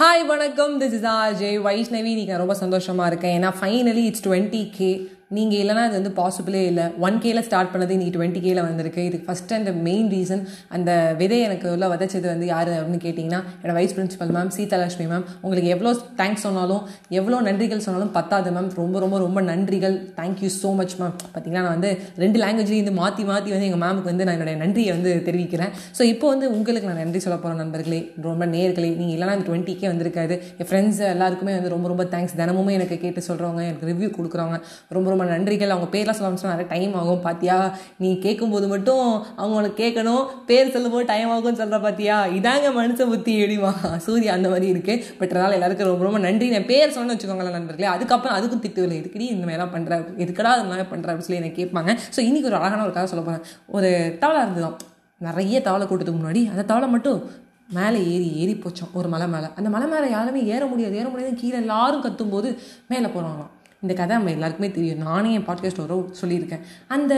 Hi வணக்கம். This is Ajay Vaishnavi. நீங்கள் ரொம்ப சந்தோஷமாக இருக்கேன். ஏன்னா ஃபைனலி இட்ஸ் டுவெண்ட்டி கே நீங்கள் இல்லைனா அது வந்து பாசிபிளே இல்லை. ஒன் கேல ஸ்டார்ட் பண்ணது நீ டுவெண்ட்டி கேல வந்திருக்கு. இதுக்கு ஃபஸ்ட் அண்ட் மெயின் ரீசன் அந்த விதை எனக்கு உள்ள விதைச்சது வந்து யார் அப்படின்னு கேட்டிங்கன்னா என்னோட vice principal ma'am Seethalakshmi ma'am உங்களுக்கு எவ்வளோ தேங்க்ஸ் சொன்னாலும் எவ்வளோ நன்றிகள் சொன்னாலும் பத்தாது மேம் ரொம்ப ரொம்ப ரொம்ப நன்றிகள். தேங்க்யூ ஸோ மச் மேம் பார்த்தீங்கன்னா நான் வந்து ரெண்டு லாங்குவேஜ்லேயும் வந்து மாற்றி மாற்றி வந்து எங்கள் மேமுக்கு வந்து நான் என்னுடைய நன்றியை வந்து தெரிவிக்கிறேன். ஸோ இப்போ வந்து உங்களுக்கு நான் நன்றி சொல்ல போகிறேன் நண்பர்களே. ரொம்ப நேர்களே. நீங்கள் இல்லைனா அந்த டுவெண்ட்டிக்கே வந்திருக்காது. என் ஃப்ரெண்ட்ஸ் எல்லாருக்குமே வந்து ரொம்ப ரொம்ப தேங்க்ஸ் தினமுமே எனக்கு கேட்டு சொல்கிறவங்க எனக்கு ரிவ்யூ கொடுக்குறவங்க ரொம்ப ரொம்ப ரொம்ப நன்றிகள். அவங்க பேர்லாம் சொல்ல நிறைய டைம் ஆகும். பார்த்தியா நீ கேட்கும்போது மட்டும் அவங்க உனக்கு கேட்கணும். பேர் சொல்லும்போது டைம் ஆகும்னு சொல்கிற பார்த்தியா இதாங்க மனுஷ புத்தி எடிமா சூர்யா அந்த மாதிரி இருக்குது பட் அதனால் எல்லாருக்கும் ரொம்ப ரொம்ப நன்றி. நான் பேர் சொன்னு வச்சுக்கோங்களேன் நண்பர்களே. அதுக்கப்புறம் அதுக்கும் திட்டு எதுக்கடி இந்த மாதிரிலாம் பண்ணுற எதுக்கடா அது மாதிரி பண்ணுற அப்படின்னு சொல்லி என்னை கேட்பாங்க. ஸோ இன்றைக்கி ஒரு அழகான ஒரு கதை சொல்ல போகிறேன் ஒரு தவளை இருந்துதான் நிறைய தவளை கூட்டத்துக்கு முன்னாடி அந்த தவளை மட்டும் மேலே ஏறி ஏறி போச்சோம். ஒரு மலை மேலே. அந்த மலை மேலே யாருமே ஏற முடியாது. ஏற முடியாது கீழே எல்லாரும் கத்தும்போது மேலே போகிறாங்களாம் இந்த கதை நம்ம எல்லாருக்குமே தெரியும். நானே என் பாட்காஸ்ட் ஒரு சொல்லியிருக்கேன். அந்த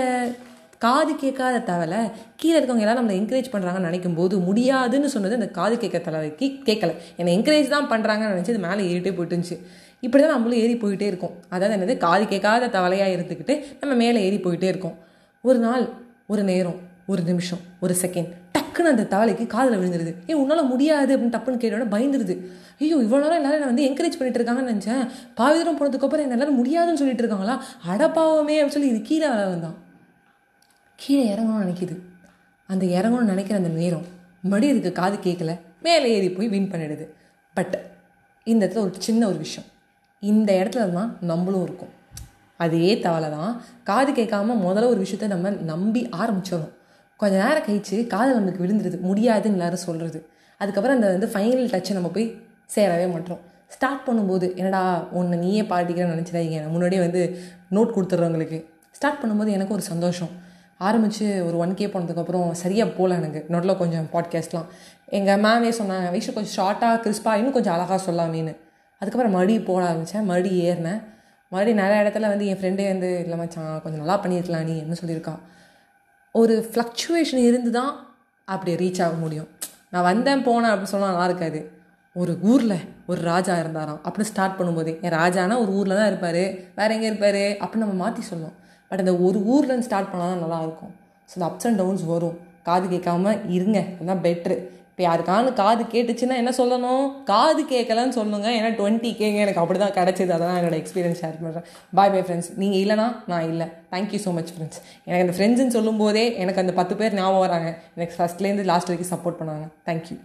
காது கேட்காத தவளை கீழே இருக்கவங்க எல்லாரும் நம்மளை என்கரேஜ் பண்ணுறாங்கன்னு நினைக்கும் போது முடியாதுன்னு சொன்னது அந்த காது கேட்க தலைவைக்கு கேட்கல. என்னை என்கரேஜ் தான் பண்ணுறாங்கன்னு நினச்சி அது மேலே ஏறிட்டே போயிட்டுருந்துச்சு. இப்படி தான் நம்மளும் ஏறி போயிட்டே இருக்கும். அதாவது என்னது? காது கேட்காத தவளையாக இருந்துக்கிட்டு நம்ம மேலே ஏறி போயிட்டே இருக்கோம். ஒரு நாள் ஒரு நேரம் ஒரு நிமிஷம் ஒரு செகண்ட் டக்குன்னு அந்த தவளைக்கு காதில் விழுந்துருது. ஏன் உன்னால் முடியாது அப்படின்னு டப்புன்னு கேட்டோட பயந்துருது. ஐயோ இவ்வளோ நேரம் எல்லாரும் வந்து என்கரேஜ் பண்ணிட்டு இருக்காங்கன்னு நினச்சேன். பாதி தூரம் போனதுக்கப்புறம் என்ன எல்லாரும் முடியாதுன்னு சொல்லிட்டு இருக்காங்களா? அடப்பாவமே அப்படின்னு சொல்லி இது கீழே வளர்ந்தான் கீழே இறங்கணும்னு நினைக்கிது. அந்த இறங்கணும்னு நினைக்கிற அந்த நேரம் மடி இதுக்கு காது கேட்கல. மேலே ஏறி போய் வின் பண்ணிடுது. பட் இந்த இடத்துல ஒரு சின்ன ஒரு விஷயம். இந்த இடத்துல தான் நம்மளும் இருக்கும். அதே தவளை தான். காது கேட்காம முதல்ல ஒரு விஷயத்த நம்ம நம்பி ஆரம்பிச்சிடணும் கொஞ்ச நேரம் கழிச்சு காது நம்மளுக்கு விழுந்துருது. முடியாதுன்னு எல்லாரும் சொல்கிறது அதுக்கப்புறம் அந்த வந்து ஃபைனல் டச்சை நம்ம போய் சேரவே மாட்டோம். ஸ்டார்ட் பண்ணும்போது என்னடா ஒன்று நீயே பாட்டிக்கிறேன்னு நினச்சிடாதீங்க. நான் முன்னாடியே வந்து நோட் கொடுத்துட்றவங்களுக்கு. ஸ்டார்ட் பண்ணும்போது எனக்கு ஒரு சந்தோஷம். ஆரம்பித்து ஒரு ஒன் கே போனதுக்கப்புறம் சரியாக போகல எனக்கு. நோட்டில் கொஞ்சம் பாட்காஸ்ட்லாம் எங்கள் மேமே சொன்னாங்க வயசு கொஞ்சம் ஷார்ட்டாக கிறிஸ்பாக இன்னும் கொஞ்சம் அழகாக சொல்லாமேன்னு. அதுக்கப்புறம் மறுபடி போட ஆரம்பித்தேன் மறுபடி ஏறினேன். மறுபடியும் நிறைய இடத்துல வந்து என் ஃப்ரெண்டே வந்து இல்லை மச்சான் கொஞ்சம் நல்லா பண்ணியிருக்கலாம் நீ என்ன சொல்லியிருக்கா. ஒரு ஃப்ளக்சுவேஷன் இருந்து தான் அப்படி ரீச் ஆக முடியும். நான் வந்தேன் போனேன் அப்படின்னு சொன்னால் நல்லா இருக்காது. ஒரு ஊரில் ஒரு ராஜா இருந்தாராம். அப்படின்னு ஸ்டார்ட் பண்ணும்போதே என் ராஜானா ஒரு ஊரில் தான் இருப்பார். வேறு எங்கே இருப்பார்? அப்படின்னு நம்ம மாற்றி சொல்லணும் பட் அந்த ஒரு ஊர்லேருந்து ஸ்டார்ட் பண்ணால் தான் நல்லாயிருக்கும் ஸோ அந்த அப்ஸ் அண்ட் டவுன்ஸ் வரும். காது கேட்காம இருங்க அதுதான் பெட்ரு இப்போ யாருக்கானு காது கேட்டுச்சுன்னா என்ன சொல்லணும்? காது கேட்கலன்னு சொல்லுங்கள் ஏன்னா டுவெண்ட்டி கேங்க எனக்கு அப்படி தான் கிடச்சிது. அதான் என்னோடய எக்ஸ்பீரியன்ஸ் ஷேர் பண்ணுறேன் பாய் பை ஃப்ரெண்ட்ஸ் நீங்கள் இல்லைனா நான் இல்லை. தேங்க்யூ ஸோ மச் ஃப்ரெண்ட்ஸ் எனக்கு அந்த ஃப்ரெண்ட்ஸுன்னு சொல்லும்போதே எனக்கு அந்த பத்து பேர் ஞாபகம் வராங்க. எனக்கு ஃபஸ்ட்லேருந்து லாஸ்ட் வரைக்கும் சப்போர்ட் பண்ணாங்க. தேங்க்யூ